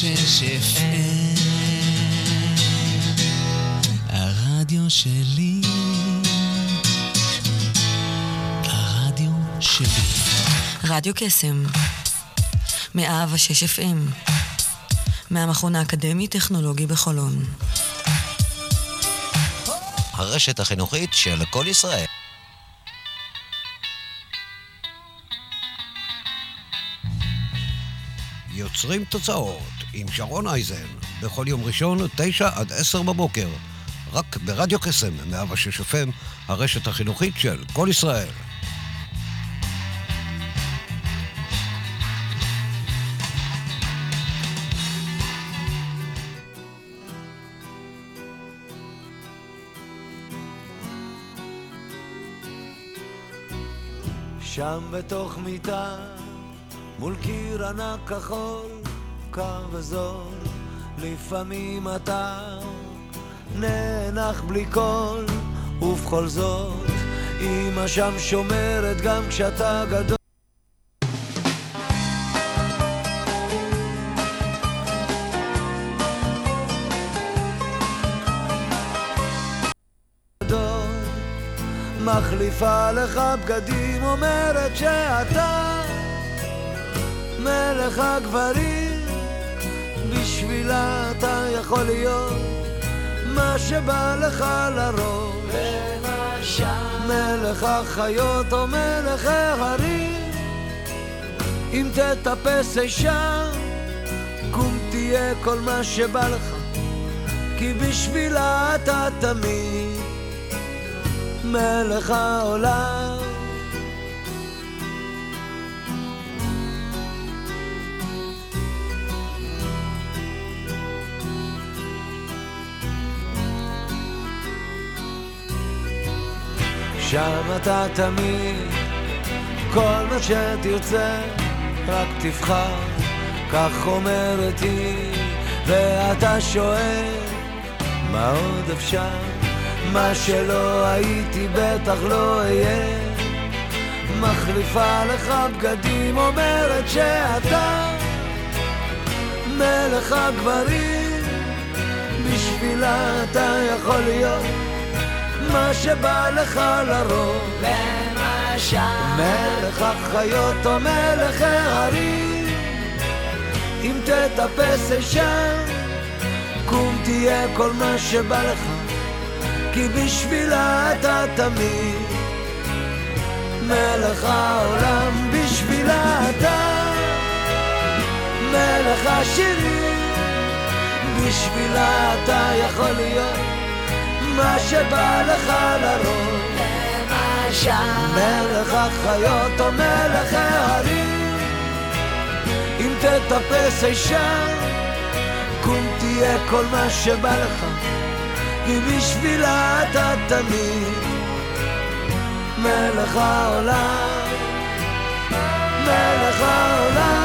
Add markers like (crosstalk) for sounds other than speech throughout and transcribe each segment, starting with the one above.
שש FM, הרדיו שלי, הרדיו שלי. רדיו קסם, מאה ושש FM, מהמכון האקדמי-טכנולוגי בחולון. הרשת החינוכית של כל ישראל. יוצרים תוצאות עם שרון אייזן, בכל יום ראשון, תשע עד עשר בבוקר, רק ברדיו קסם, 106 FM, הרשת החינוכית של כל ישראל. שם בתוך מיטה, מול קיר ענק כחול, קר וזול, לפעמים אתה נאנח בלי קול, ובכל זאת, אמא שם שומרת גם כשאתה. גדול, מחליפה לך בגדים, אומרת שאתה מלך הגברים, בשבילה אתה יכול להיות מה שבא לך לראש. מלך החיות או מלך ההרים, אם תטפס אי שם, קום תהיה כל מה שבא לך, כי בשבילה אתה תמיד מלך העולם. שם אתה תמיד, כל מה שתרצה, רק תבחר, כך אומרת היא, ואתה שואל, מה עוד אפשר? מה שלא הייתי בטח לא אהיה. מחליפה לך בגדים, אומרת שאתה מלך הגברים, בשבילה אתה יכול להיות מה שבא לך לראש. למשל. מלך החיות או מלך ההרים, אם תטפס אי שם, קום תהיה כל מה שבא לך, כי בשבילה אתה תמיד מלך העולם, בשבילה אתה מלך השירים, בשבילה אתה יכול להיות מה שבא לך לראש. מלך החיות או מלך ההרים, אם תטפס אי שם, קום תהיה כל מה שבא לך, כי בשבילה אתה תמיד מלך העולם, מלך העולם.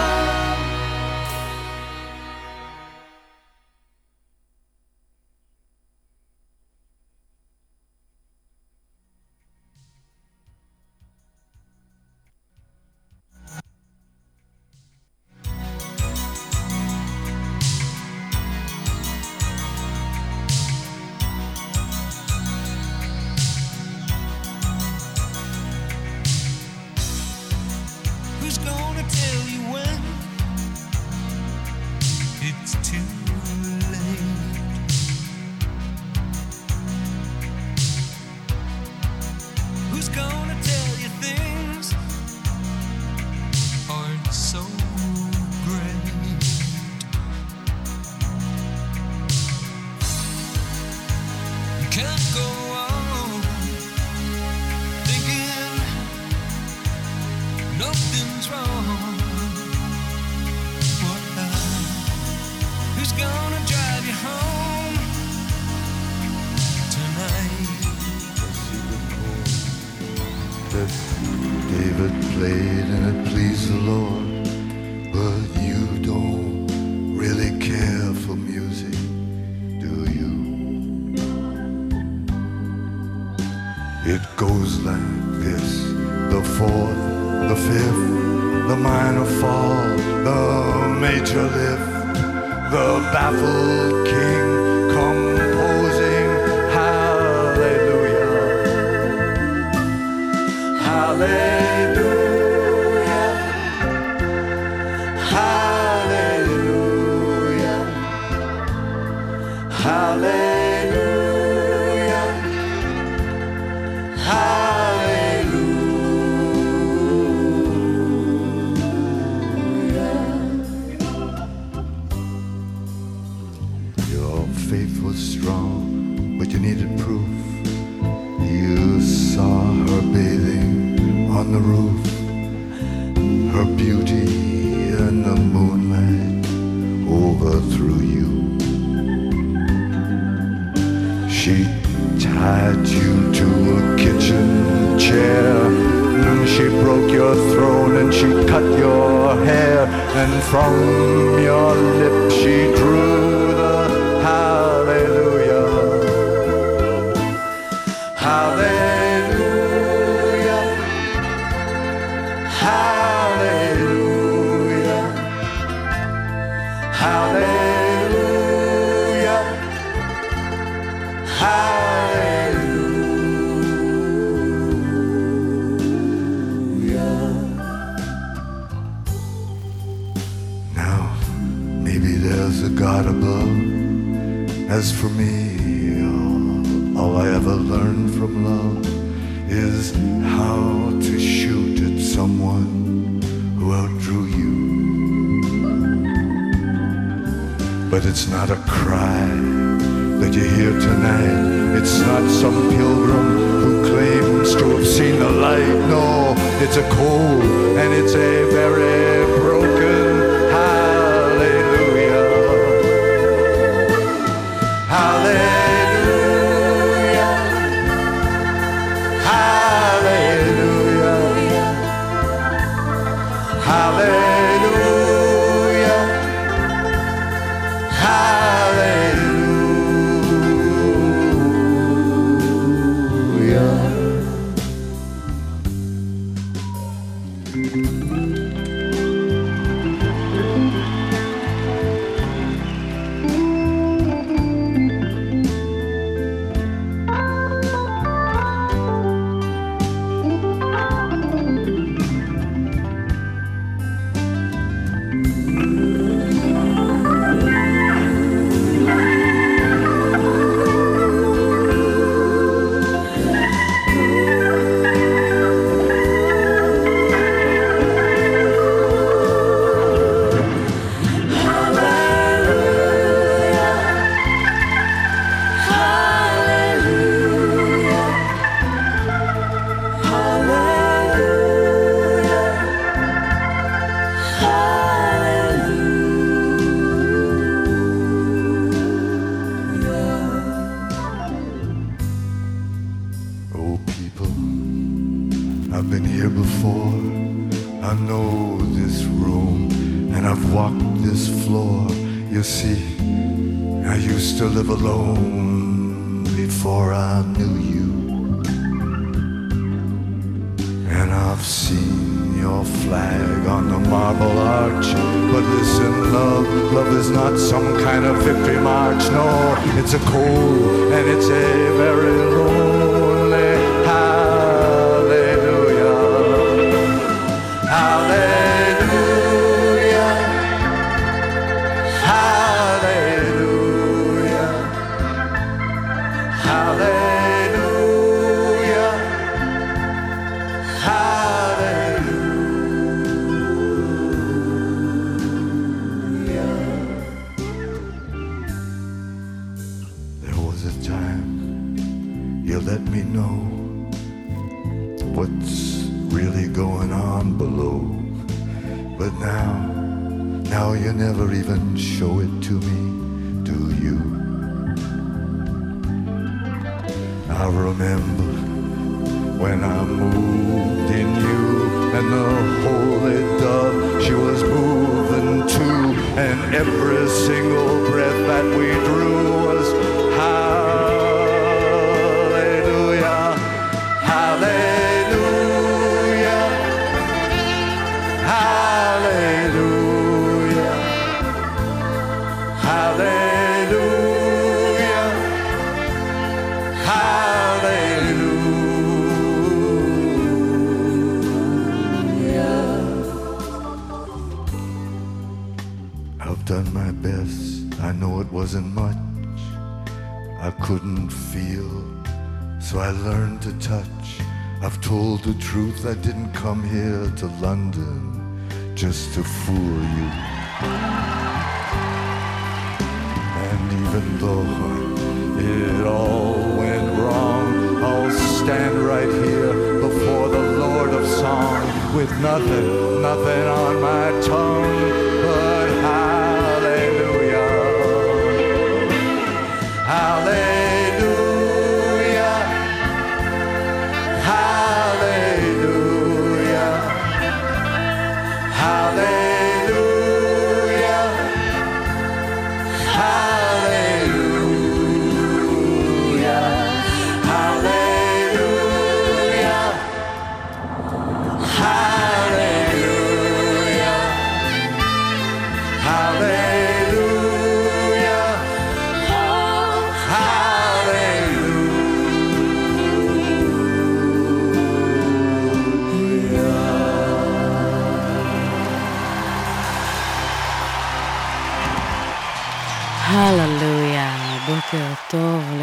Baffled king from But it's not a cry that you hear tonight. It's not some pilgrim who claims to have seen the light. No, it's a cold and it's a very before. I know this room, and I've walked this floor. You see, I used to live alone before I knew you. And I've seen your flag on the marble arch. But listen, love, love is not some kind of victory march. No, it's a cold and it's a very remember when I moved in you and the holy dove she was moving too and every single breath that we drew done my best. I know it wasn't much. I couldn't feel, so I learned to touch. I've told the truth. I didn't come here to London just to fool you. And even though it all went wrong, I'll stand right here before the Lord of Song with nothing, nothing on my tongue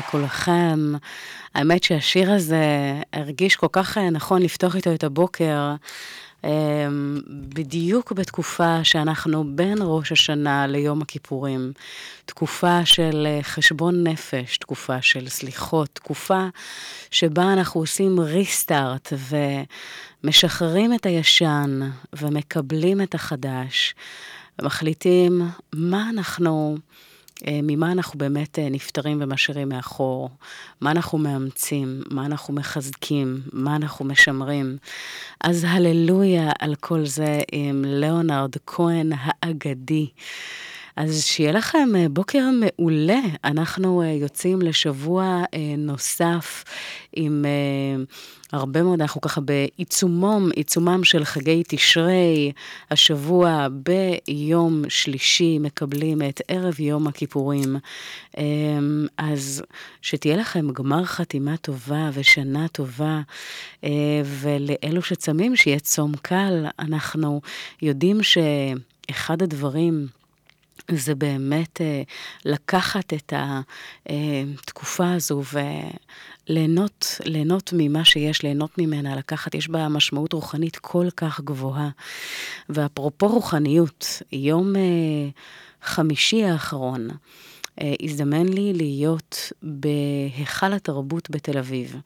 לכולכם. האמת שהשיר הזה הרגיש כל כך אה, נכון לפתוח איתו את הבוקר, אה, בדיוק בתקופה שאנחנו בין ראש השנה ליום הכיפורים. תקופה של אה, חשבון נפש, תקופה של סליחות, תקופה שבה אנחנו עושים ריסטארט ומשחררים את הישן ומקבלים את החדש. ומחליטים מה אנחנו, ממה אנחנו באמת אה, נפטרים ומשאירים מאחור, מה אנחנו מאמצים, מה אנחנו מחזקים, מה אנחנו משמרים. אז הללויה על כל זה עם ליאונרד כהן האגדי. אז שיהיה לכם אה, בוקר מעולה. אנחנו אה, יוצאים לשבוע אה, נוסף עם הרבה מאוד, אנחנו ככה בעיצומם, עיצומם של חגי תשרי. השבוע ביום שלישי מקבלים את ערב יום הכיפורים. אז שתהיה לכם גמר חתימה טובה ושנה טובה, ולאלו שצמים, שיהיה צום קל. אנחנו יודעים שאחד הדברים... זה באמת אה, לקחת את התקופה הזו וליהנות ליהנות ממה שיש, ליהנות ממנה, לקחת, יש בה משמעות רוחנית כל כך גבוהה. ואפרופו רוחניות, יום אה, חמישי האחרון, אה, הזדמן לי להיות בהיכל התרבות בתל אביב,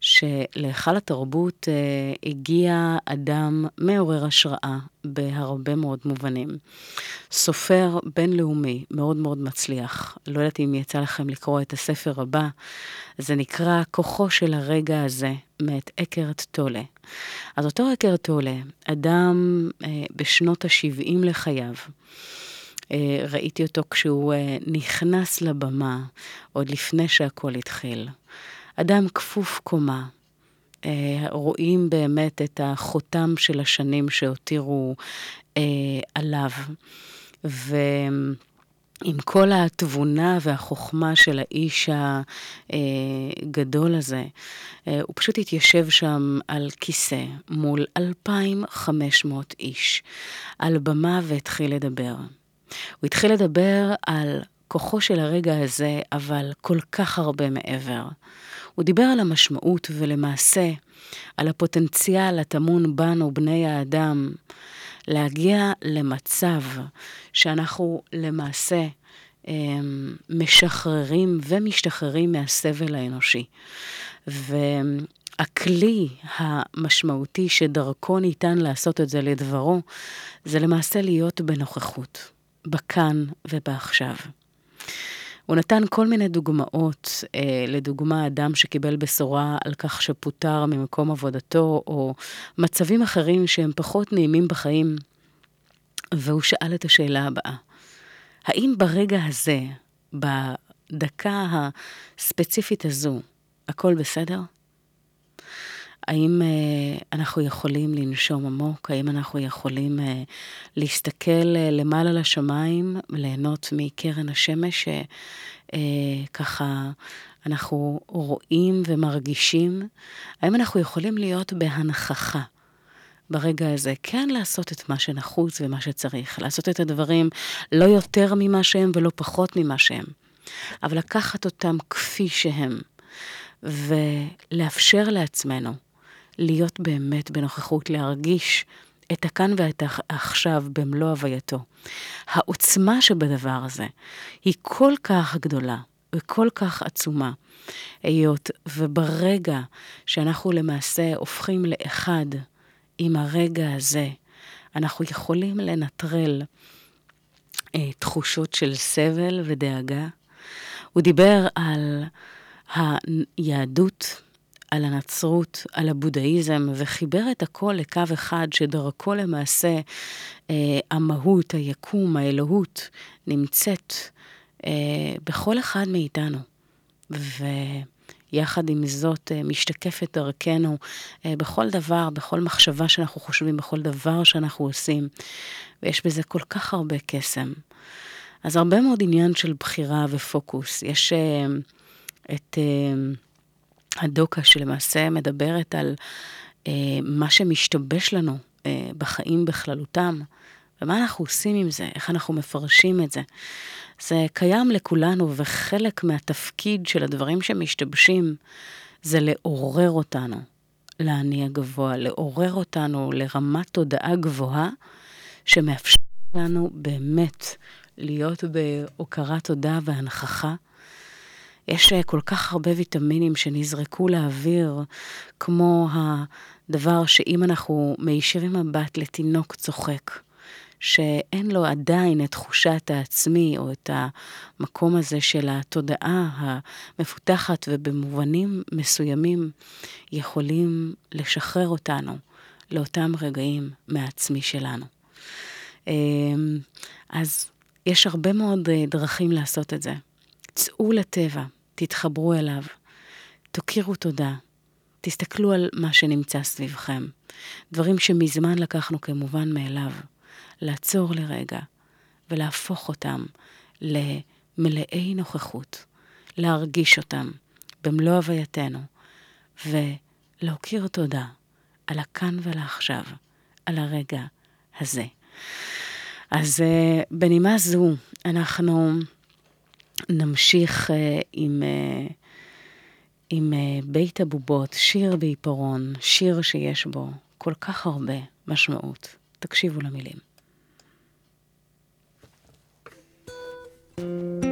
שלהיכל התרבות אה, הגיע אדם מעורר השראה בהרבה מאוד מובנים. סופר בינלאומי מאוד מאוד מצליח. לא יודעת אם יצא לכם לקרוא את הספר הבא, זה נקרא כוחו של הרגע הזה, מאת אקרט טולה. אז אותו אקרט טולה, אדם אה, בשנות ה-70 לחייו, אה, ראיתי אותו כשהוא אה, נכנס לבמה, עוד לפני שהכל התחיל. אדם כפוף קומה. אה, רואים באמת את החותם של השנים שהותירו עליו. ועם כל התבונה והחוכמה של האיש הגדול הזה, הוא פשוט התיישב שם על כיסא מול 2,500 איש, על במה והתחיל לדבר. הוא התחיל לדבר על כוחו של הרגע הזה, אבל כל כך הרבה מעבר. הוא דיבר על המשמעות ולמעשה על הפוטנציאל הטמון בנו, בני האדם, להגיע למצב שאנחנו למעשה אמ, משחררים ומשתחררים מהסבל האנושי. והכלי המשמעותי שדרכו ניתן לעשות את זה לדברו, זה למעשה להיות בנוכחות. בכאן ובעכשיו. הוא נתן כל מיני דוגמאות, אה, לדוגמה, אדם שקיבל בשורה על כך שפוטר ממקום עבודתו, או מצבים אחרים שהם פחות נעימים בחיים, והוא שאל את השאלה הבאה: האם ברגע הזה, בדקה הספציפית הזו, הכל בסדר? האם uh, אנחנו יכולים לנשום עמוק? האם אנחנו יכולים uh, להסתכל uh, למעלה לשמיים, ליהנות מקרן השמש, שככה אנחנו רואים ומרגישים? האם אנחנו יכולים להיות בהנכחה, ברגע הזה, כן לעשות את מה שנחוץ ומה שצריך, לעשות את הדברים לא יותר ממה שהם ולא פחות ממה שהם, אבל לקחת אותם כפי שהם, ולאפשר לעצמנו להיות באמת בנוכחות, להרגיש את הכאן ואת העכשיו במלוא הווייתו. העוצמה שבדבר הזה היא כל כך גדולה וכל כך עצומה, היות וברגע שאנחנו למעשה הופכים לאחד עם הרגע הזה, אנחנו יכולים לנטרל אה, תחושות של סבל ודאגה. הוא דיבר על היהדות, על הנצרות, על הבודהיזם, וחיבר את הכל לקו אחד שדרכו למעשה אה, המהות, היקום, האלוהות, נמצאת אה, בכל אחד מאיתנו. ויחד עם זאת אה, משתקפת דרכנו אה, בכל דבר, בכל מחשבה שאנחנו חושבים, בכל דבר שאנחנו עושים, ויש בזה כל כך הרבה קסם. אז הרבה מאוד עניין של בחירה ופוקוס. יש אה, את... אה, הדוקה שלמעשה מדברת על אה, מה שמשתבש לנו אה, בחיים בכללותם, ומה אנחנו עושים עם זה, איך אנחנו מפרשים את זה. זה קיים לכולנו, וחלק מהתפקיד של הדברים שמשתבשים זה לעורר אותנו להניע גבוה, לעורר אותנו לרמת תודעה גבוהה, שמאפשר לנו באמת להיות בהוקרת תודה והנכחה. יש אה, כל כך הרבה ויטמינים שנזרקו לאוויר, כמו הדבר שאם אנחנו מישירים מבט לתינוק צוחק, שאין לו עדיין את תחושת העצמי או את המקום הזה של התודעה המפותחת ובמובנים מסוימים יכולים לשחרר אותנו לאותם רגעים מהעצמי שלנו. אמ, אז יש הרבה מאוד אה, דרכים לעשות את זה. צאו לטבע, תתחברו אליו, תכירו תודה, תסתכלו על מה שנמצא סביבכם. דברים שמזמן לקחנו כמובן מאליו. לעצור לרגע ולהפוך אותם למלאי נוכחות, להרגיש אותם במלוא הווייתנו, ולהכיר תודה על הכאן ולעכשיו, על הרגע הזה. אז uh, בנימה זו, אנחנו נמשיך uh, עם, uh, עם uh, בית הבובות, שיר בעיפרון, שיר שיש בו כל כך הרבה משמעות. תקשיבו למילים. thank you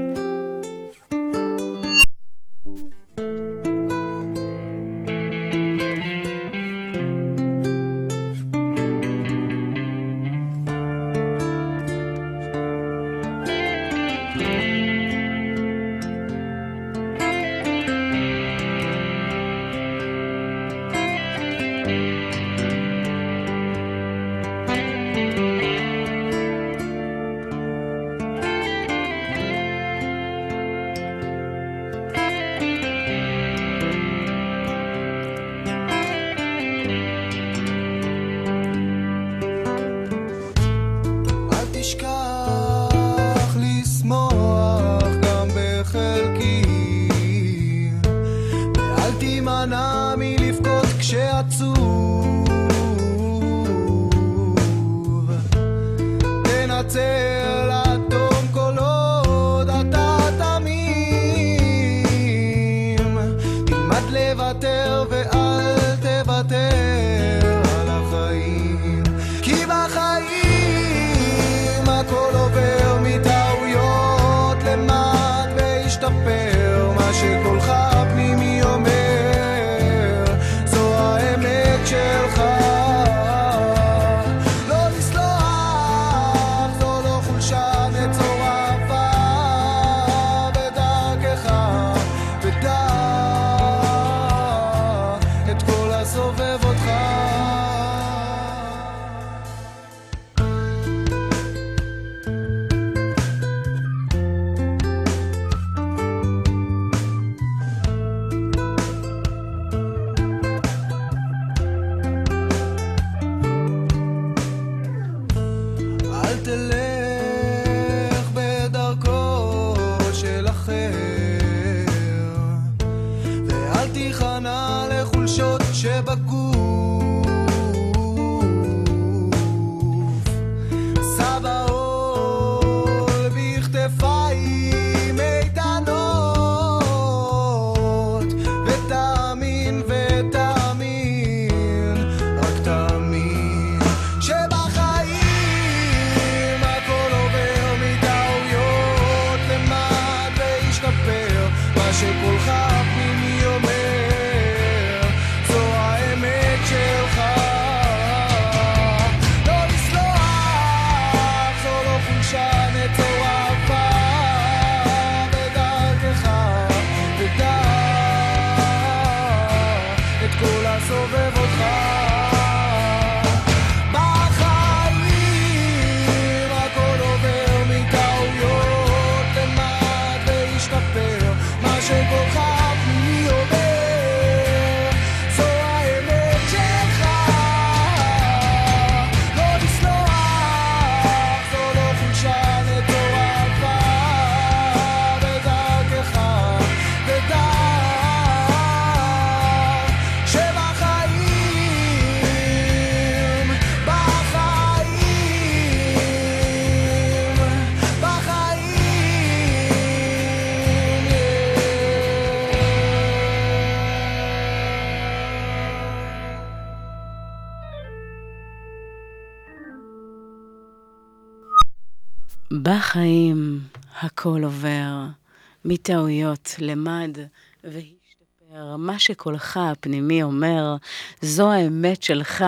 מטעויות למד והשתפר. מה שקולך הפנימי אומר, זו האמת שלך.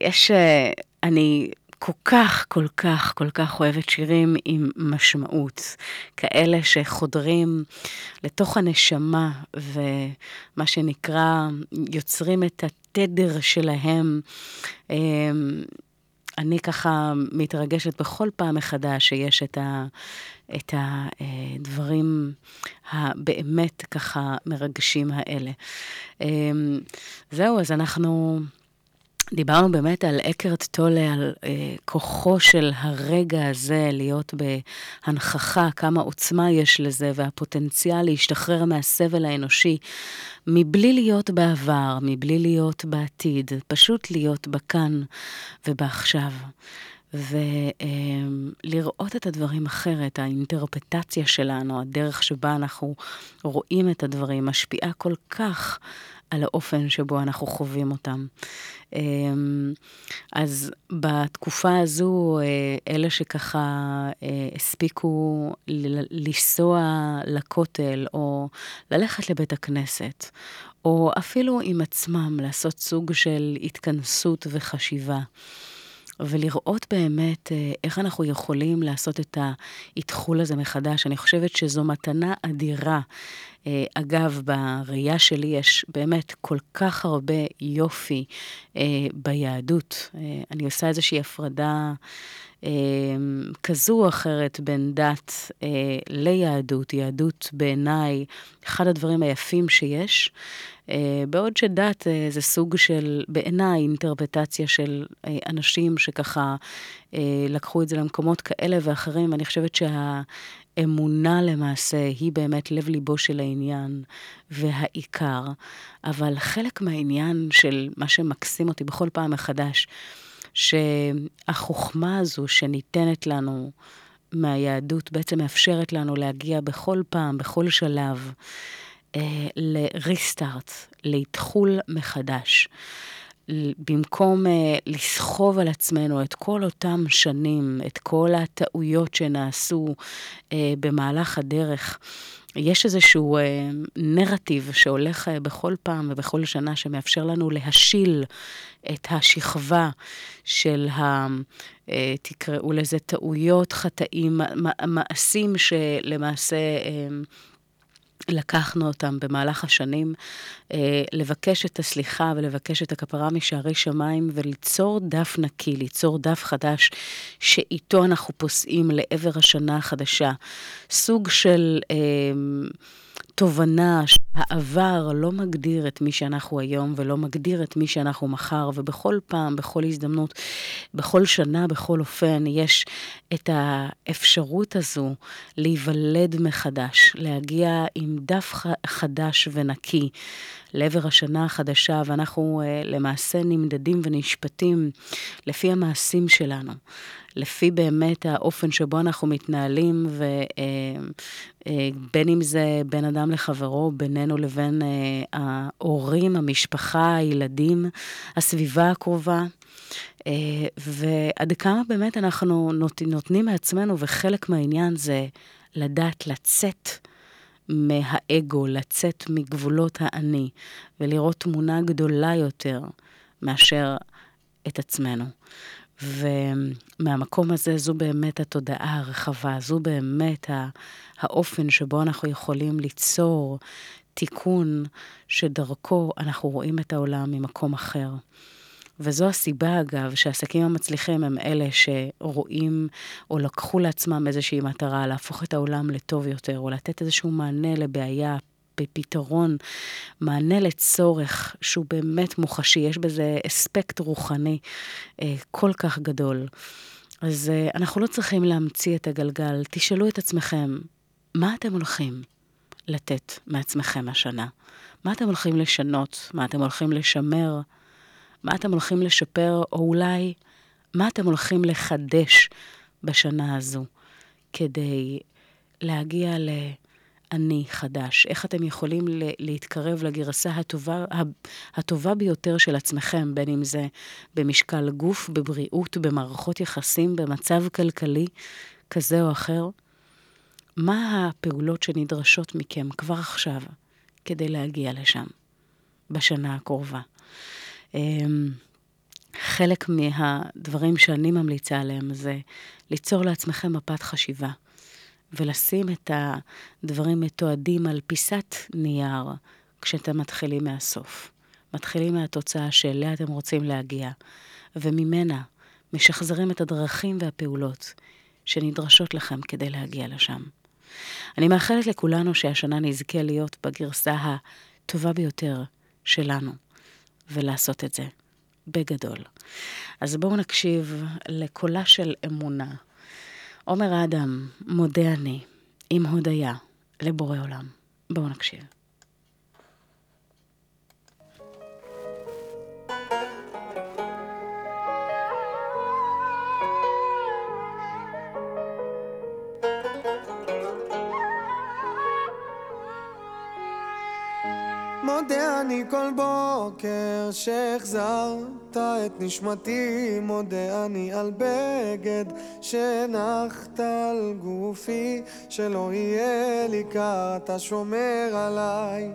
יש, אה, אני כל כך, כל כך, כל כך אוהבת שירים עם משמעות, כאלה שחודרים לתוך הנשמה, ומה שנקרא, יוצרים את התדר שלהם. אני ככה מתרגשת בכל פעם מחדש שיש את, ה, את הדברים הבאמת ככה מרגשים האלה. אמ, זהו, אז אנחנו דיברנו באמת על אקרט טולה, על אה, כוחו של הרגע הזה להיות בהנכחה, כמה עוצמה יש לזה, והפוטנציאל להשתחרר מהסבל האנושי, מבלי להיות בעבר, מבלי להיות בעתיד, פשוט להיות בכאן ובעכשיו. ולראות את הדברים אחרת, האינטרפטציה שלנו, הדרך שבה אנחנו רואים את הדברים, משפיעה כל כך על האופן שבו אנחנו חווים אותם. אמ, אז בתקופה הזו, אה, אלה שככה אה, הספיקו לנסוע לכותל, או ללכת לבית הכנסת, או אפילו עם עצמם לעשות סוג של התכנסות וחשיבה. ולראות באמת אה, איך אנחנו יכולים לעשות את האתחול הזה מחדש. אני חושבת שזו מתנה אדירה. אה, אגב, בראייה שלי יש באמת כל כך הרבה יופי אה, ביהדות. אני עושה איזושהי הפרדה כזו או אחרת בין דת ליהדות. יהדות בעיניי, אחד הדברים היפים שיש. אה, בעוד שדת אה, זה סוג של, בעיניי, אינטרפטציה של אה, אנשים שככה לקחו את זה למקומות כאלה ואחרים. אני חושבת שהאמונה למעשה היא באמת לב-ליבו של העניין והעיקר. אבל חלק מהעניין של מה שמקסים אותי בכל פעם מחדש, שהחוכמה הזו שניתנת לנו מהיהדות בעצם מאפשרת לנו להגיע בכל פעם, בכל שלב, לריסטארט, לאתחול מחדש. במקום uh, לסחוב על עצמנו את כל אותם שנים, את כל הטעויות שנעשו uh, במהלך הדרך, יש איזשהו uh, נרטיב שהולך uh, בכל פעם ובכל שנה שמאפשר לנו להשיל את השכבה של ה... Uh, תקראו לזה טעויות, חטאים, מעשים שלמעשה... Uh, לקחנו אותם במהלך השנים, אה, לבקש את הסליחה ולבקש את הכפרה משערי שמיים וליצור דף נקי, ליצור דף חדש שאיתו אנחנו פוסעים לעבר השנה החדשה. סוג של... אה, תובנה שהעבר לא מגדיר את מי שאנחנו היום ולא מגדיר את מי שאנחנו מחר, ובכל פעם, בכל הזדמנות, בכל שנה, בכל אופן, יש את האפשרות הזו להיוולד מחדש, להגיע עם דף חדש ונקי לעבר השנה החדשה, ואנחנו uh, למעשה נמדדים ונשפטים לפי המעשים שלנו. לפי באמת האופן שבו אנחנו מתנהלים, ובין אה, אה, אם זה בין אדם לחברו, בינינו לבין אה, ההורים, המשפחה, הילדים, הסביבה הקרובה. ועד כמה באמת אנחנו נותנים מעצמנו, וחלק מהעניין זה לדעת לצאת מהאגו, לצאת מגבולות האני, ולראות תמונה גדולה יותר מאשר את עצמנו. ומהמקום הזה, זו באמת התודעה הרחבה, זו באמת האופן שבו אנחנו יכולים ליצור תיקון שדרכו אנחנו רואים את העולם ממקום אחר. וזו הסיבה, אגב, שהעסקים המצליחים הם אלה שרואים או לקחו לעצמם איזושהי מטרה להפוך את העולם לטוב יותר, או לתת איזשהו מענה לבעיה בפתרון, מענה לצורך שהוא באמת מוחשי, יש בזה אספקט רוחני אה, כל כך גדול. אז אה, אנחנו לא צריכים להמציא את הגלגל. תשאלו את עצמכם, מה אתם הולכים לתת מעצמכם השנה? מה אתם הולכים לשנות? מה אתם הולכים לשמר? מה אתם הולכים לשפר? או אולי, מה אתם הולכים לחדש בשנה הזו כדי להגיע ל... אני חדש? איך אתם יכולים להתקרב לגרסה הטובה, הטובה ביותר של עצמכם, בין אם זה במשקל גוף, בבריאות, במערכות יחסים, במצב כלכלי? כזה או אחר, מה הפעולות שנדרשות מכם כבר עכשיו כדי להגיע לשם בשנה הקרובה? אמ, חלק מהדברים שאני ממליצה עליהם זה ליצור לעצמכם מפת חשיבה ולשים את הדברים מתועדים על פיסת נייר כשאתם מתחילים מהסוף. מתחילים מהתוצאה שאליה אתם רוצים להגיע, וממנה משחזרים את הדרכים והפעולות שנדרשות לכם כדי להגיע לשם. אני מאחלת לכולנו שהשנה נזכה להיות בגרסה הטובה ביותר שלנו, ולעשות את זה בגדול. אז בואו נקשיב לקולה של אמונה. עומר אדם, מודה אני, עם הודיה, לבורא עולם. בואו נקשיב. מודה אני כל בוקר שהחזרת את נשמתי, מודה אני על בגד שהנחת על גופי, שלא יהיה לי קר, אתה שומר עליי.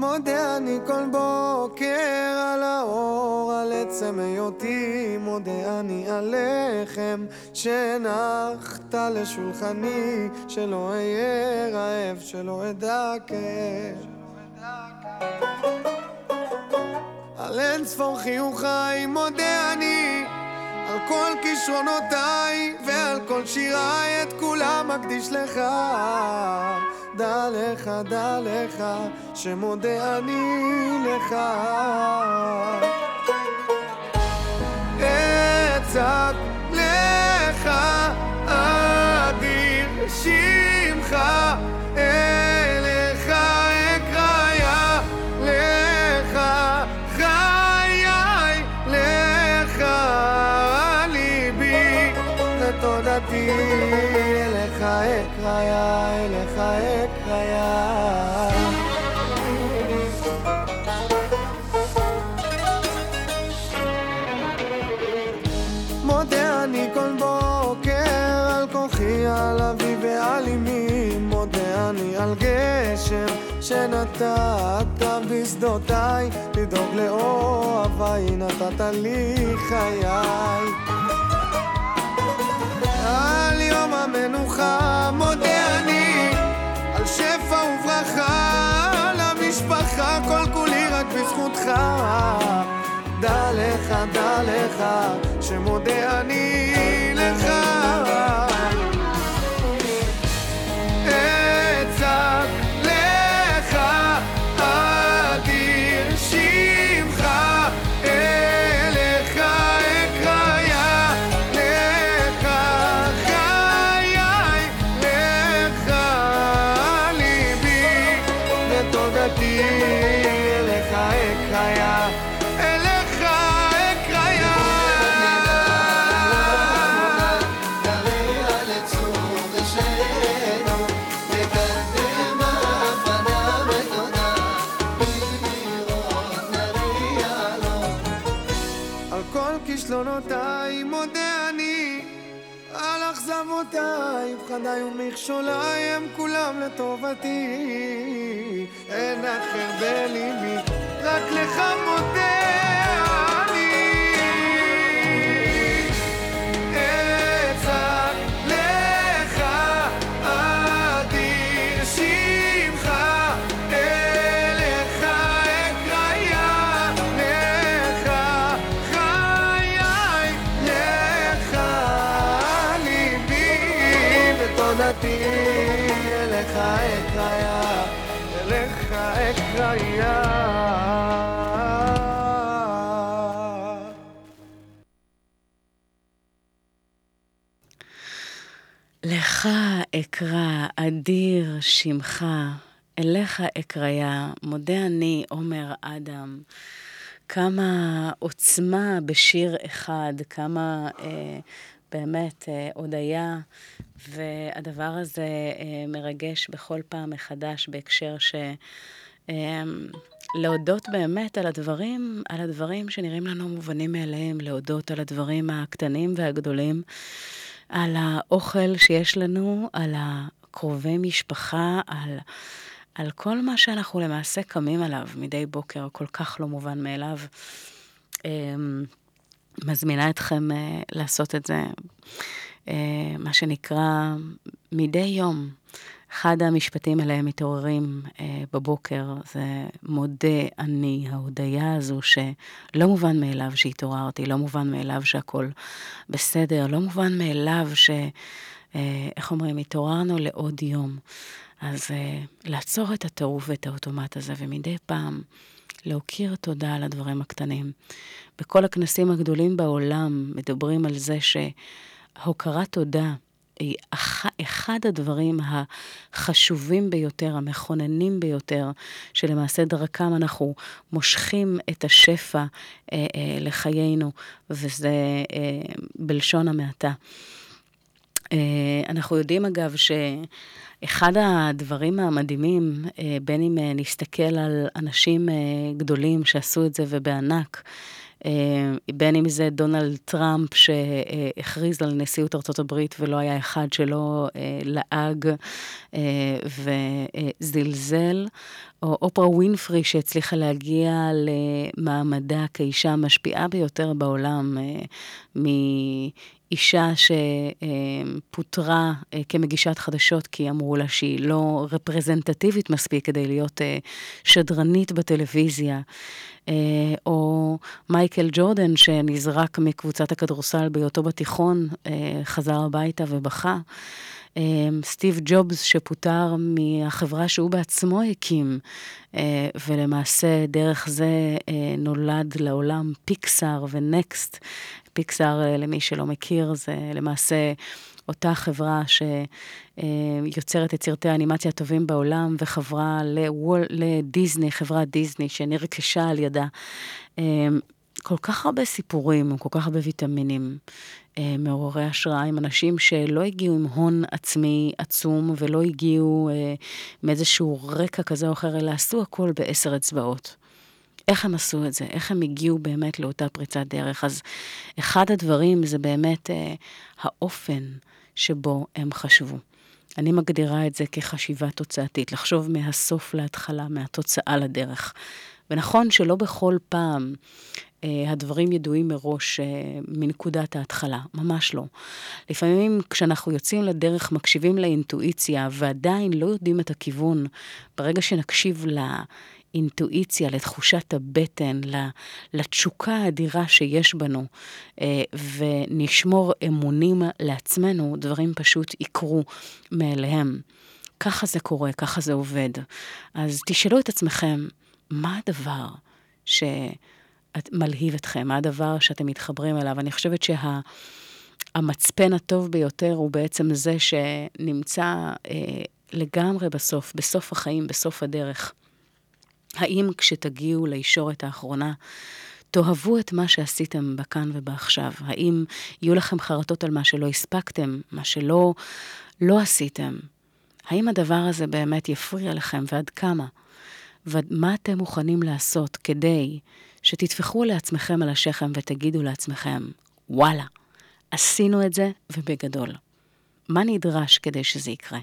מודה אני כל בוקר על האור, על עצם היותי, מודה אני על לחם שהנחת לשולחני, שלא אהיה רעב, שלא אדע. על אין ספור חיוכיי מודה אני על כל כישרונותיי ועל כל שיריי את כולם מקדיש לך דע לך, דע לך, שמודה אני לך. אצעק לך, אדיר שמך, שנתת בשדותיי, לדאוג לאוהביי, נתת לי חיי. על יום המנוחה מודה אני על שפע וברכה למשפחה כל כולי רק בזכותך דע לך, דע לך, שמודה אני אכזבותיי, פחדיי ומכשוליי הם כולם לטובתי. אין אחר בליבי, רק לך מודה אקרא, אדיר שמך, אליך אקריה, מודה אני, עומר אדם. כמה עוצמה בשיר אחד, כמה אה, באמת אה, הודיה, והדבר הזה אה, מרגש בכל פעם מחדש בהקשר ש... אה, להודות באמת על הדברים, על הדברים שנראים לנו מובנים מאליהם, להודות על הדברים הקטנים והגדולים, על האוכל שיש לנו, על הקרובי משפחה, על, על כל מה שאנחנו למעשה קמים עליו מדי בוקר, כל כך לא מובן מאליו. אמ, מזמינה אתכם אה, לעשות את זה, אה, מה שנקרא, מדי יום. אחד המשפטים עליהם מתעוררים אה, בבוקר זה מודה אני, ההודיה הזו שלא מובן מאליו שהתעוררתי, לא מובן מאליו שהכול בסדר, לא מובן מאליו ש... אה, איך אומרים, התעוררנו לעוד יום. אז אה, לעצור את הטירוף ואת האוטומט הזה, ומדי פעם להוקיר תודה על הדברים הקטנים. בכל הכנסים הגדולים בעולם מדברים על זה שהוקרת תודה היא אחד הדברים החשובים ביותר, המכוננים ביותר, שלמעשה דרכם אנחנו מושכים את השפע אה, אה, לחיינו, וזה אה, בלשון המעטה. אה, אנחנו יודעים אגב שאחד הדברים המדהימים, אה, בין אם אה, נסתכל על אנשים גדולים שעשו את זה ובענק, בין אם זה דונלד טראמפ שהכריז על נשיאות הברית ולא היה אחד שלא לעג וזלזל, או אופרה ווינפרי שהצליחה להגיע למעמדה כאישה המשפיעה ביותר בעולם, אישה שפוטרה אה, כמגישת חדשות כי אמרו לה שהיא לא רפרזנטטיבית מספיק כדי להיות אה, שדרנית בטלוויזיה, אה, או מייקל ג'ורדן שנזרק מקבוצת הכדורסל בהיותו בתיכון, חזר הביתה ובכה. סטיב ג'ובס שפוטר מהחברה שהוא בעצמו הקים, ולמעשה דרך זה נולד לעולם פיקסאר ונקסט, פיקסאר, אה, למי שלא מכיר, זה למעשה אותה חברה שיוצרת את סרטי האנימציה הטובים בעולם, וחברה לוול, לדיסני, חברת דיסני, שנרכשה על ידה. אה, כל כך הרבה סיפורים, כל כך הרבה ויטמינים אה, מעוררי השראה, עם אנשים שלא הגיעו עם הון עצמי עצום ולא הגיעו מאיזשהו רקע כזה או אחר, אלא עשו הכל בעשר אצבעות. איך הם עשו את זה, איך הם הגיעו באמת לאותה פריצת דרך. אז אחד הדברים זה באמת אה, האופן שבו הם חשבו. אני מגדירה את זה כחשיבה תוצאתית, לחשוב מהסוף להתחלה, מהתוצאה לדרך. ונכון שלא בכל פעם אה, הדברים ידועים מראש אה, מנקודת ההתחלה, ממש לא. לפעמים כשאנחנו יוצאים לדרך, מקשיבים לאינטואיציה ועדיין לא יודעים את הכיוון, ברגע שנקשיב לאינטואיציה, לתחושת הבטן, לתשוקה האדירה שיש בנו, אה, ונשמור אמונים לעצמנו, דברים פשוט יקרו מאליהם. ככה זה קורה, ככה זה עובד. אז תשאלו את עצמכם, מה הדבר שמלהיב אתכם? מה הדבר שאתם מתחברים אליו? אני חושבת שהמצפן שה... הטוב ביותר הוא בעצם זה שנמצא אה, לגמרי בסוף, בסוף החיים, בסוף הדרך. האם כשתגיעו לישורת האחרונה, תאהבו את מה שעשיתם בכאן ובעכשיו? האם יהיו לכם חרטות על מה שלא הספקתם, מה שלא לא עשיתם? האם הדבר הזה באמת יפריע לכם ועד כמה? ומה אתם מוכנים לעשות כדי שתטפחו לעצמכם על השכם ותגידו לעצמכם, וואלה, עשינו את זה ובגדול. מה נדרש כדי שזה יקרה?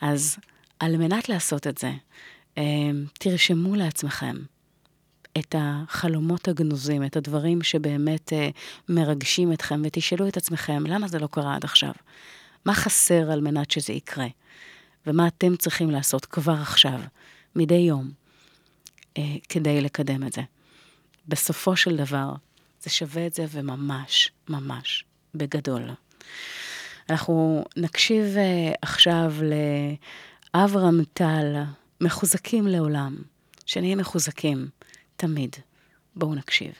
אז על מנת לעשות את זה, תרשמו לעצמכם את החלומות הגנוזים, את הדברים שבאמת אה, מרגשים אתכם, ותשאלו את עצמכם, למה זה לא קרה עד עכשיו? מה חסר על מנת שזה יקרה? ומה אתם צריכים לעשות כבר עכשיו, מדי יום, אה, כדי לקדם את זה? בסופו של דבר, זה שווה את זה וממש, ממש, בגדול. אנחנו נקשיב אה, עכשיו לאברהם טל, מחוזקים לעולם, שנהיה מחוזקים תמיד. בואו נקשיב.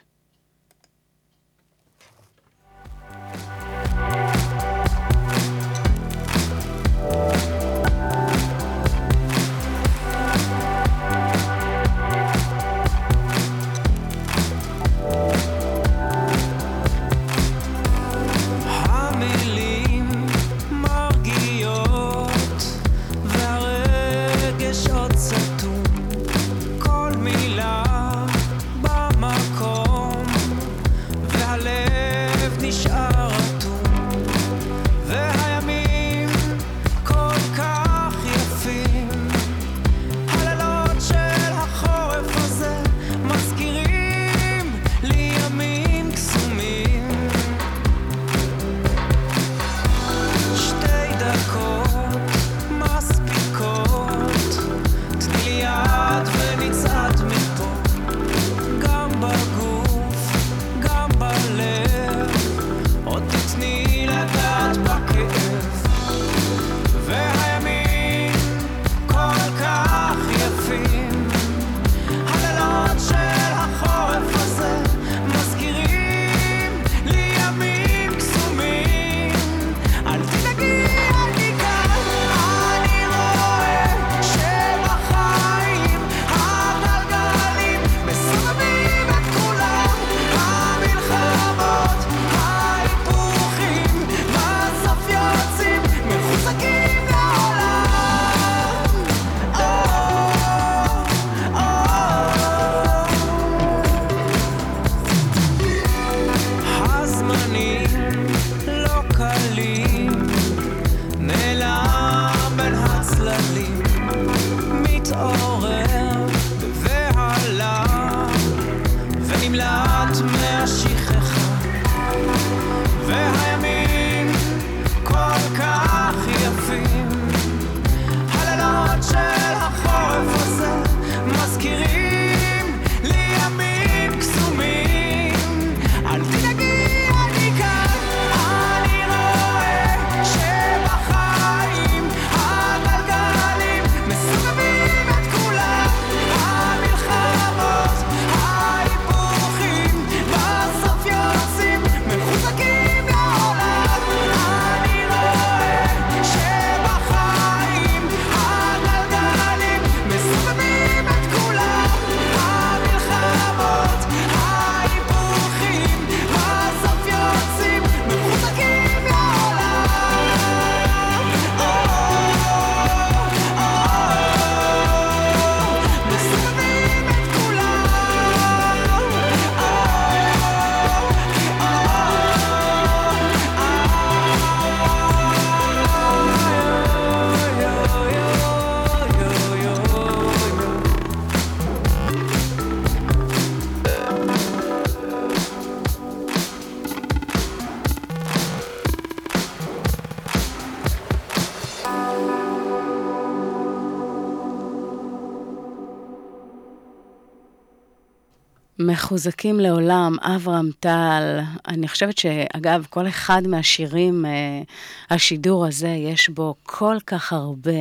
מחוזקים לעולם, אברהם טל. אני חושבת שאגב, כל אחד מהשירים, אה, השידור הזה, יש בו כל כך הרבה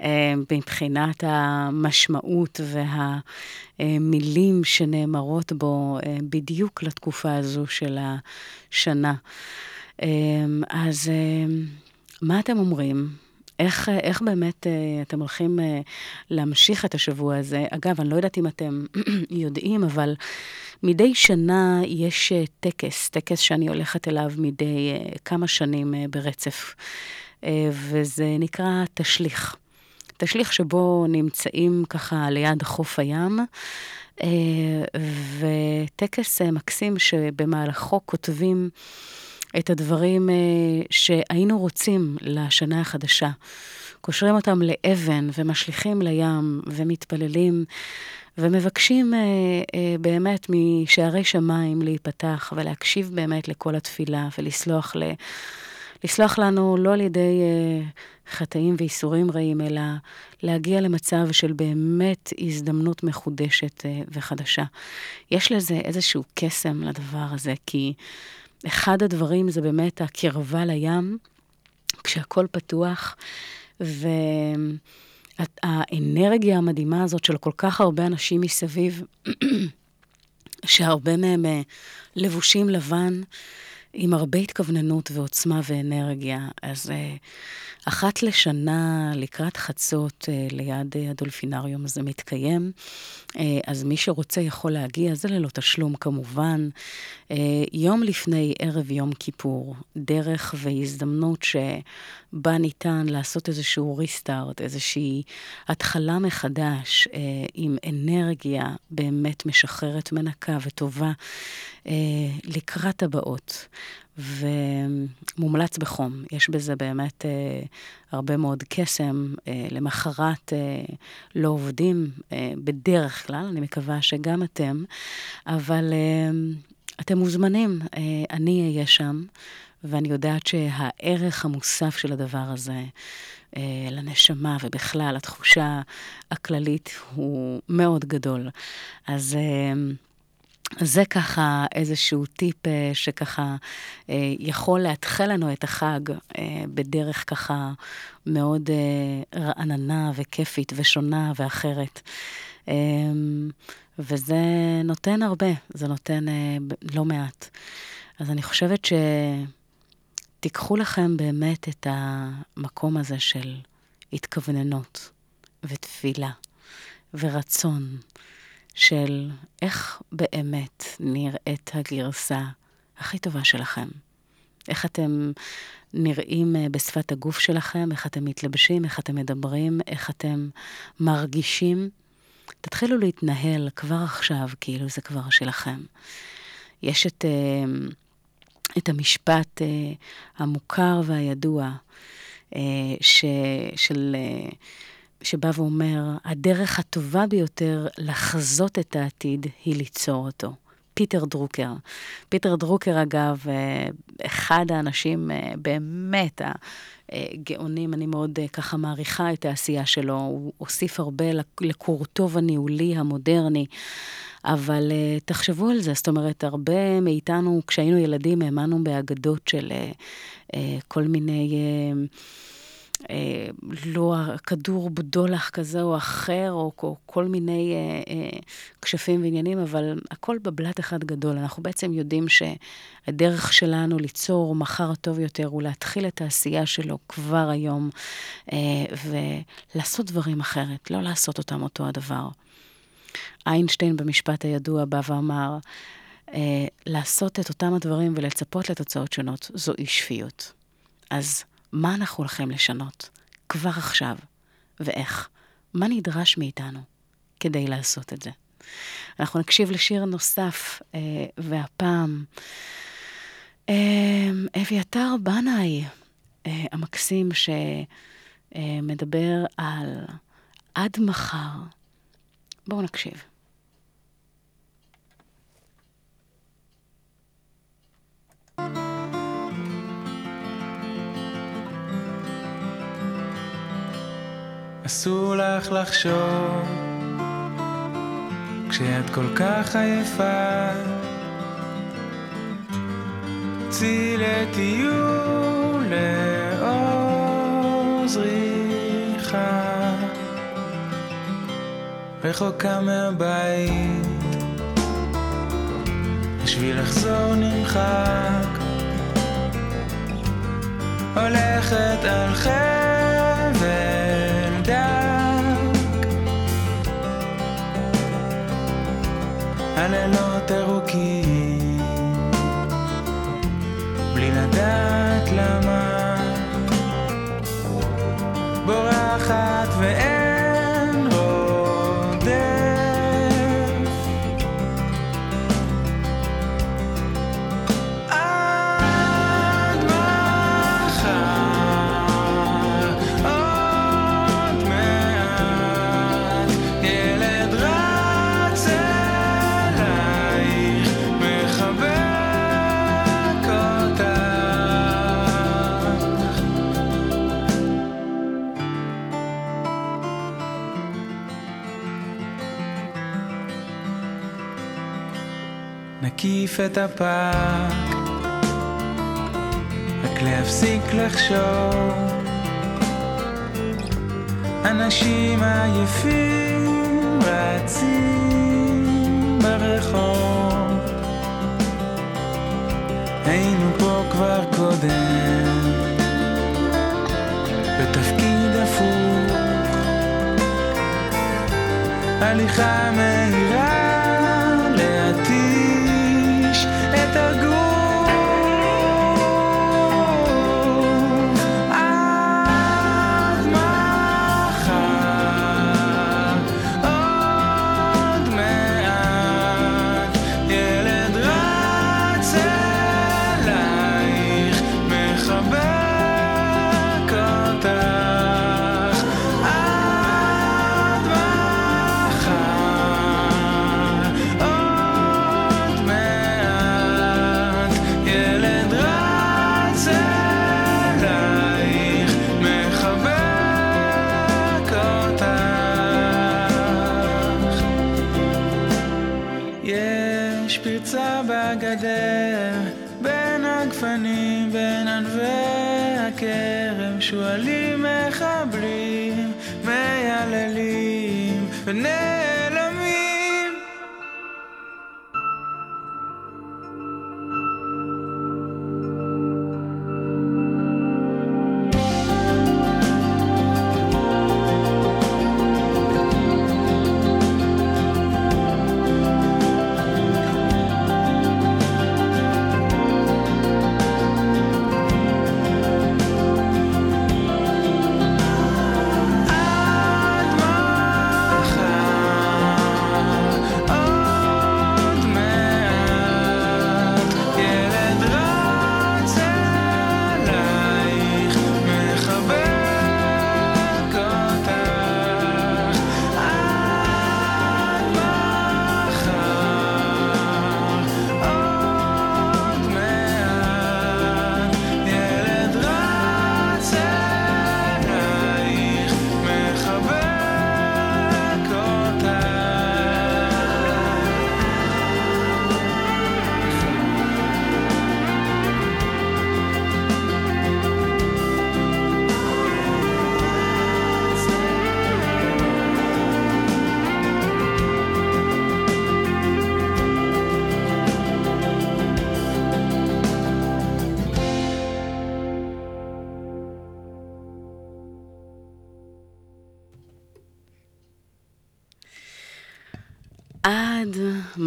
אה, מבחינת המשמעות והמילים שנאמרות בו אה, בדיוק לתקופה הזו של השנה. אז מה אתם אומרים? איך, איך באמת אה, אתם הולכים אה, להמשיך את השבוע הזה? אגב, אני לא יודעת אם אתם (clears throat) יודעים, אבל מדי שנה יש אה, טקס, טקס שאני הולכת אליו מדי כמה שנים ברצף, וזה נקרא תשליך. תשליך שבו נמצאים ככה ליד חוף הים, וטקס מקסים שבמהלכו כותבים את הדברים אה, שהיינו רוצים לשנה החדשה. קושרים אותם לאבן ומשליכים לים ומתפללים ומבקשים אה, אה, באמת משערי שמיים להיפתח ולהקשיב באמת לכל התפילה ולסלוח ל... לסלוח לנו לא על ידי חטאים ואיסורים רעים, אלא להגיע למצב של באמת הזדמנות מחודשת וחדשה. יש לזה איזשהו קסם לדבר הזה, כי אחד הדברים זה באמת הקרבה לים, כשהכול פתוח, והאנרגיה המדהימה הזאת של כל כך הרבה אנשים מסביב, שהרבה מהם אה, לבושים לבן, עם הרבה התכווננות ועוצמה ואנרגיה. אז אה, אחת לשנה, לקראת חצות, אה, ליד הדולפינריום הזה מתקיים. אה, אז מי שרוצה יכול להגיע, זה ללא תשלום כמובן. יום לפני ערב יום כיפור, דרך והזדמנות שבה ניתן לעשות איזשהו ריסטארט, איזושהי התחלה מחדש, עם אנרגיה באמת משחררת, מנקה וטובה, לקראת הבאות. ומומלץ בחום. יש בזה באמת אה, הרבה מאוד קסם. אה, למחרת אה, לא עובדים אה, בדרך כלל, אני מקווה שגם אתם, אבל אה, אתם מוזמנים, אה, אני אהיה שם, ואני יודעת שהערך המוסף של הדבר הזה, אה, לנשמה ובכלל, התחושה הכללית הוא מאוד גדול. אז... זה ככה איזשהו טיפ אה, שככה אה, יכול להתחיל לנו את החג אה, בדרך ככה מאוד רעננה וכיפית ושונה ואחרת. וזה נותן הרבה, זה נותן לא מעט. אז אני חושבת שתיקחו לכם באמת את המקום הזה של התכווננות ותפילה ורצון. של איך באמת נראית הגרסה הכי טובה שלכם. איך אתם נראים אה, בשפת הגוף שלכם, איך אתם מתלבשים, איך אתם מדברים, איך אתם מרגישים. תתחילו להתנהל כבר עכשיו, כאילו זה כבר שלכם. יש את, אה, את המשפט אה, המוכר והידוע ש, של... שבא ואומר, הדרך הטובה ביותר לחזות את העתיד היא ליצור אותו. פיטר דרוקר. פיטר דרוקר, אגב, אה, אחד האנשים אה, באמת הגאונים, אני מאוד אה, ככה מעריכה את העשייה שלו. הוא הוסיף הרבה לקורטוב הניהולי המודרני. אבל תחשבו על זה, זאת אומרת, הרבה מאיתנו, כשהיינו ילדים, האמנו באגדות של כל מיני... אה, לא הכדור בדולח כזה או אחר, או, או כל מיני אה, אה, כשפים ועניינים, אבל הכל בבלת אחד גדול. אנחנו בעצם יודעים שהדרך שלנו ליצור מחר טוב יותר הוא להתחיל את העשייה שלו כבר היום, אה, ולעשות דברים אחרת, לא לעשות אותם אותו הדבר. איינשטיין במשפט הידוע בא ואמר, אה, לעשות את אותם הדברים ולצפות לתוצאות שונות, זו אי שפיות. אז מה אנחנו הולכים לשנות כבר עכשיו, ואיך? מה נדרש מאיתנו כדי לעשות את זה? אנחנו נקשיב לשיר נוסף, אה, והפעם אה, אביתר בנאי אה, המקסים, שמדבר על עד מחר. בואו נקשיב. אסור לך לחשוב. כשאת כל כך עייפה. צאי לטיול לאור זריחה, רחוקה מהבית, בשביל לחזור נמחק, הולכת על חבל הלילות ארוכים, בלי לדעת למה, בורחת ואין נקיף את הפארק, רק להפסיק לחשוב. אנשים עייפים רצים ברחוב. היינו פה כבר קודם, בתפקיד הפוך. הליכה מהירה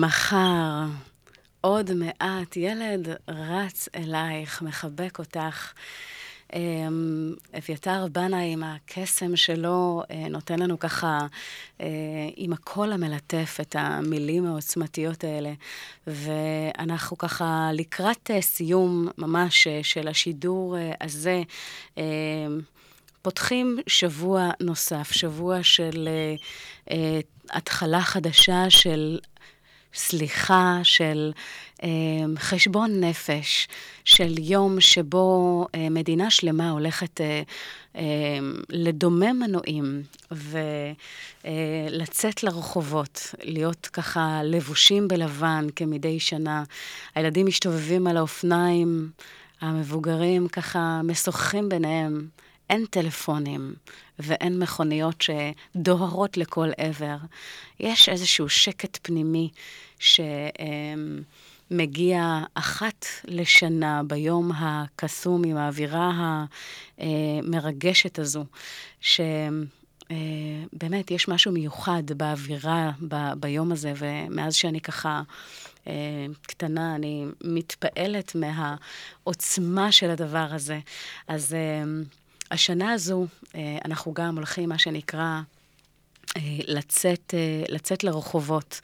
מחר, עוד מעט, ילד רץ אלייך, מחבק אותך. אמ, אביתר בנה עם הקסם שלו אה, נותן לנו ככה, אה, עם הקול המלטף, את המילים העוצמתיות האלה. ואנחנו ככה לקראת אה, סיום ממש של השידור הזה. פותחים שבוע נוסף, שבוע של התחלה חדשה של סליחה, של אה, חשבון נפש, של יום שבו אה, מדינה שלמה הולכת אה, אה, לדומם מנועים ולצאת אה, לרחובות, להיות ככה לבושים בלבן כמדי שנה. הילדים משתובבים על האופניים, המבוגרים ככה משוחחים ביניהם. אין טלפונים ואין מכוניות שדוהרות לכל עבר. יש איזשהו שקט פנימי שמגיע אחת לשנה ביום הקסום עם האווירה המרגשת הזו, שבאמת יש משהו מיוחד באווירה ב, ביום הזה, ומאז שאני ככה... קטנה, אני מתפעלת מהעוצמה של הדבר הזה. אז השנה הזו אה, אנחנו גם הולכים, מה שנקרא, אה, לצאת, אה, לצאת לרחובות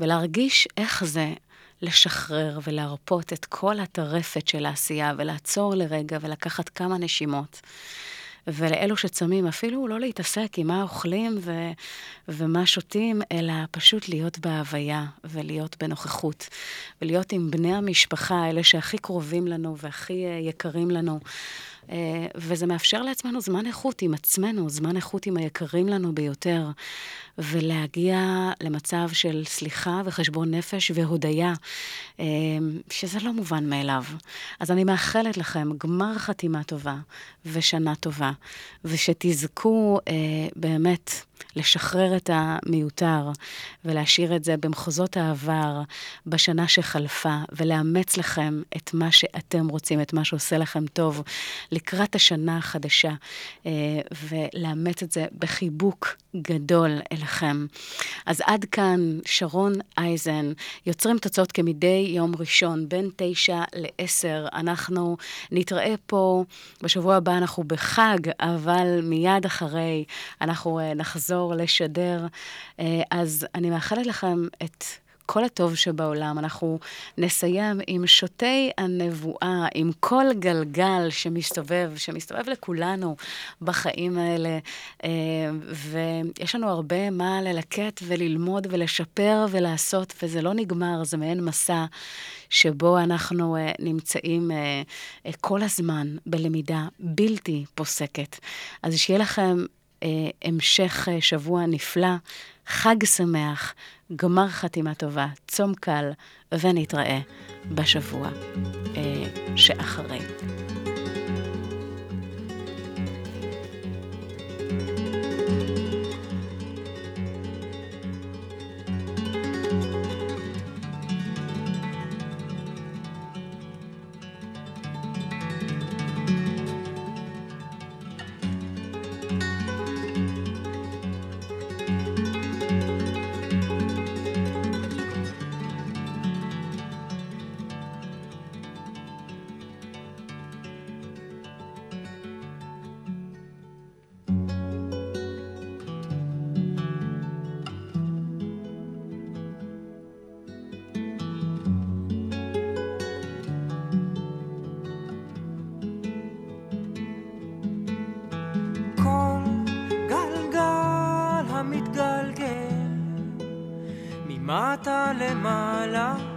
ולהרגיש איך זה לשחרר ולהרפות את כל הטרפת של העשייה ולעצור לרגע ולקחת כמה נשימות. ולאלו שצמים, אפילו לא להתעסק עם מה אוכלים ו- ומה שותים, אלא פשוט להיות בהוויה ולהיות בנוכחות, ולהיות עם בני המשפחה, אלה שהכי קרובים לנו והכי יקרים לנו. אה, וזה מאפשר לעצמנו זמן איכות עם עצמנו, זמן איכות עם היקרים לנו ביותר, ולהגיע למצב של סליחה וחשבון נפש והודיה, אה, שזה לא מובן מאליו. אז אני מאחלת לכם גמר חתימה טובה ושנה טובה, ושתזכו אה, באמת לשחרר את המיותר ולהשאיר את זה במחוזות העבר בשנה שחלפה, ולאמץ לכם את מה שאתם רוצים, את מה שעושה לכם טוב, לקראת השנה החדשה, אה, ולאמץ את זה בחיבוק גדול אליכם. אז עד כאן שרון אייזן, יוצרים תוצאות כמדי יום ראשון, בין תשע לעשר. אנחנו נתראה פה, בשבוע הבא אנחנו בחג, אבל מיד אחרי אנחנו אה, נחזור לשדר. אה, אז אני מאחלת לכם את כל הטוב שבעולם. אנחנו נסיים עם שותי הנבואה, עם כל גלגל שמסתובב, שמסתובב לכולנו בחיים האלה. אה, ויש לנו הרבה מה ללקט וללמוד ולשפר ולעשות, וזה לא נגמר, זה מעין מסע שבו אנחנו אה, נמצאים כל הזמן בלמידה בלתי פוסקת. אז שיהיה לכם המשך שבוע נפלא, חג שמח. גמר חתימה טובה, צום קל, ונתראה בשבוע אה, שאחרי. למעלה,